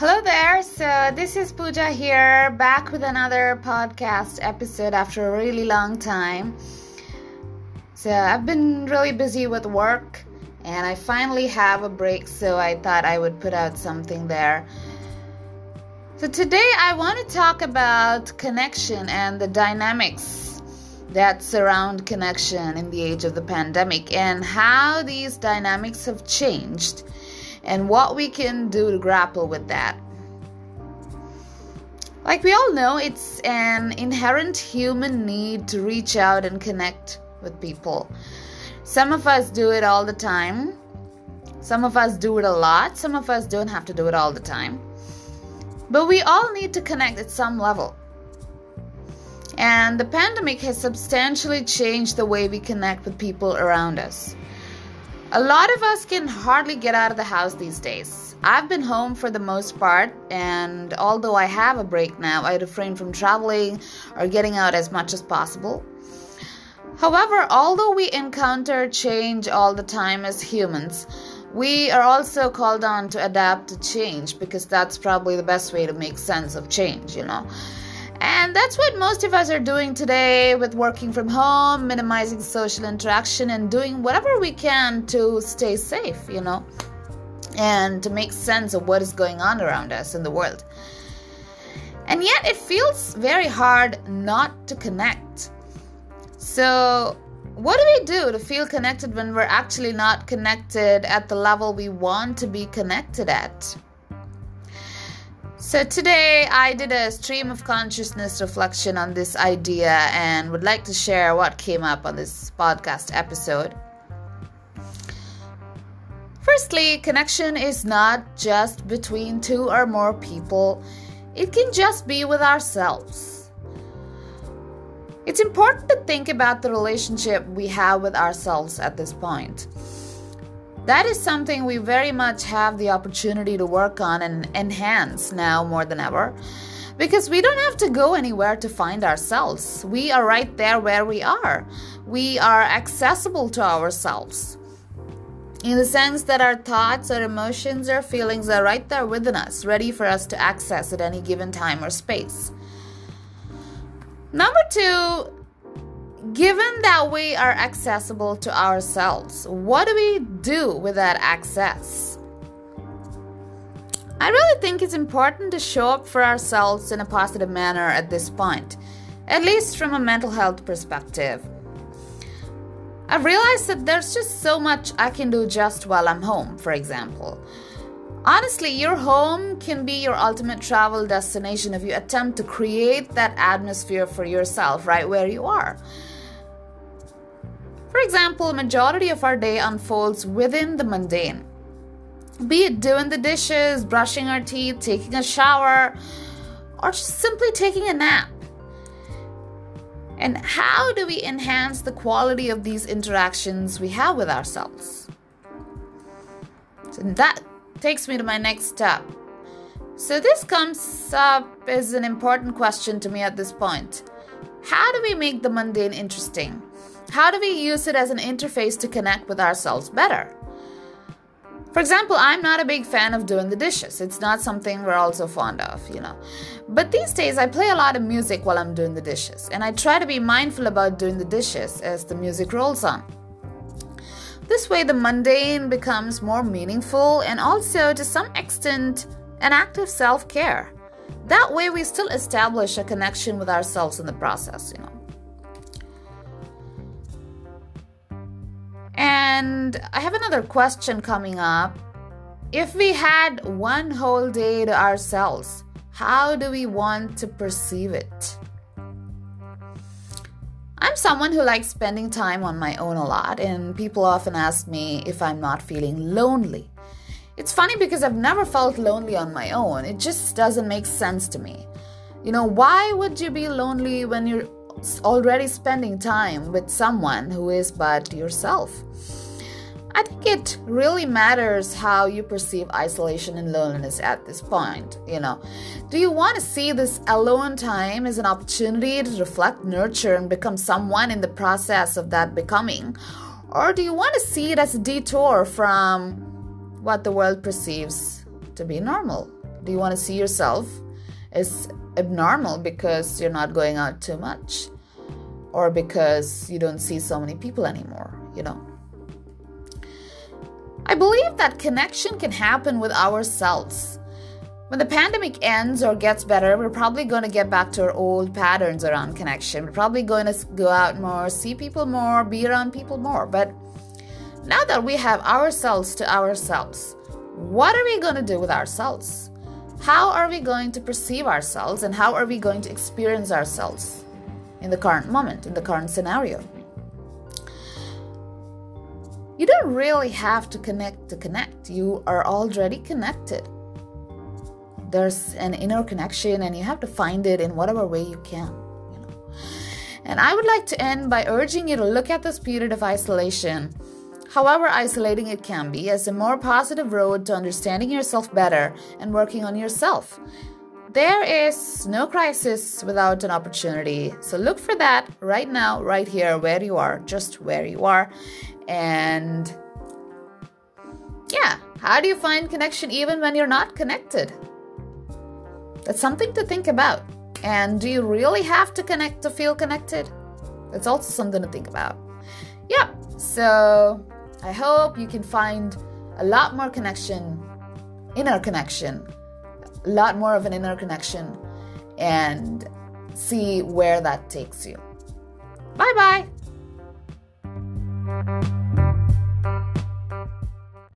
Hello there. So, this is Pooja here, back with another podcast episode after a really long time. So, I've been really busy with work and I finally have a break, so I thought I would put out something there. So, today I want to talk about connection and the dynamics that surround connection in the age of the pandemic and how these dynamics have changed and what we can do to grapple with that. Like we all know, it's an inherent human need to reach out and connect with people. Some of us do it all the time, some of us do it a lot, some of us don't have to do it all the time. But we all need to connect at some level. And the pandemic has substantially changed the way we connect with people around us. A lot of us can hardly get out of the house these days. I've been home for the most part, and although I have a break now, I refrain from traveling or getting out as much as possible. However, although we encounter change all the time as humans, we are also called on to adapt to change because that's probably the best way to make sense of change, you know. And that's what most of us are doing today with working from home, minimizing social interaction, and doing whatever we can to stay safe, you know, and to make sense of what is going on around us in the world. And yet, it feels very hard not to connect. So, what do we do to feel connected when we're actually not connected at the level we want to be connected at? So, today I did a stream of consciousness reflection on this idea and would like to share what came up on this podcast episode. Firstly, connection is not just between two or more people, it can just be with ourselves. It's important to think about the relationship we have with ourselves at this point. That is something we very much have the opportunity to work on and enhance now more than ever. Because we don't have to go anywhere to find ourselves. We are right there where we are. We are accessible to ourselves. In the sense that our thoughts, our emotions, our feelings are right there within us, ready for us to access at any given time or space. Number two, given that we are accessible to ourselves, what do we do with that access? I really think it's important to show up for ourselves in a positive manner at this point, at least from a mental health perspective. I've realized that there's just so much I can do just while I'm home, for example. Honestly, your home can be your ultimate travel destination if you attempt to create that atmosphere for yourself right where you are. For example, majority of our day unfolds within the mundane. Be it doing the dishes, brushing our teeth, taking a shower, or just simply taking a nap. And how do we enhance the quality of these interactions we have with ourselves? So that takes me to my next step. So, this comes up as an important question to me at this point. How do we make the mundane interesting? How do we use it as an interface to connect with ourselves better? For example, I'm not a big fan of doing the dishes. It's not something we're all so fond of, you know. But these days, I play a lot of music while I'm doing the dishes, and I try to be mindful about doing the dishes as the music rolls on. This way, the mundane becomes more meaningful and also, to some extent, an act of self care. That way, we still establish a connection with ourselves in the process, you know. And I have another question coming up. If we had one whole day to ourselves, how do we want to perceive it? I'm someone who likes spending time on my own a lot, and people often ask me if I'm not feeling lonely. It's funny because I've never felt lonely on my own. It just doesn't make sense to me. You know, why would you be lonely when you're already spending time with someone who is but yourself. I think it really matters how you perceive isolation and loneliness at this point. You know, do you want to see this alone time as an opportunity to reflect, nurture, and become someone in the process of that becoming? Or do you want to see it as a detour from what the world perceives to be normal? Do you want to see yourself as abnormal because you're not going out too much? Or because you don't see so many people anymore, you know? I believe that connection can happen with ourselves. When the pandemic ends or gets better, we're probably going to get back to our old patterns around connection. We're probably going to go out more, see people more, be around people more. But now that we have ourselves to ourselves, what are we going to do with ourselves? How are we going to perceive ourselves and how are we going to experience ourselves in the current moment, in the current scenario? You don't really have to connect to connect, you are already connected. There's an inner connection and you have to find it in whatever way you can you know. And i would like to end by urging you to look at this period of isolation. However isolating it can be as a more positive road to understanding yourself better and working on yourself there is no crisis without an opportunity. So look for that right now, right here, where you are, just where you are. And yeah, how do you find connection even when you're not connected? That's something to think about. And do you really have to connect to feel connected? That's also something to think about. Yeah, so I hope you can find a lot more connection, inner connection, a lot more of an inner connection, and see where that takes you. Bye bye.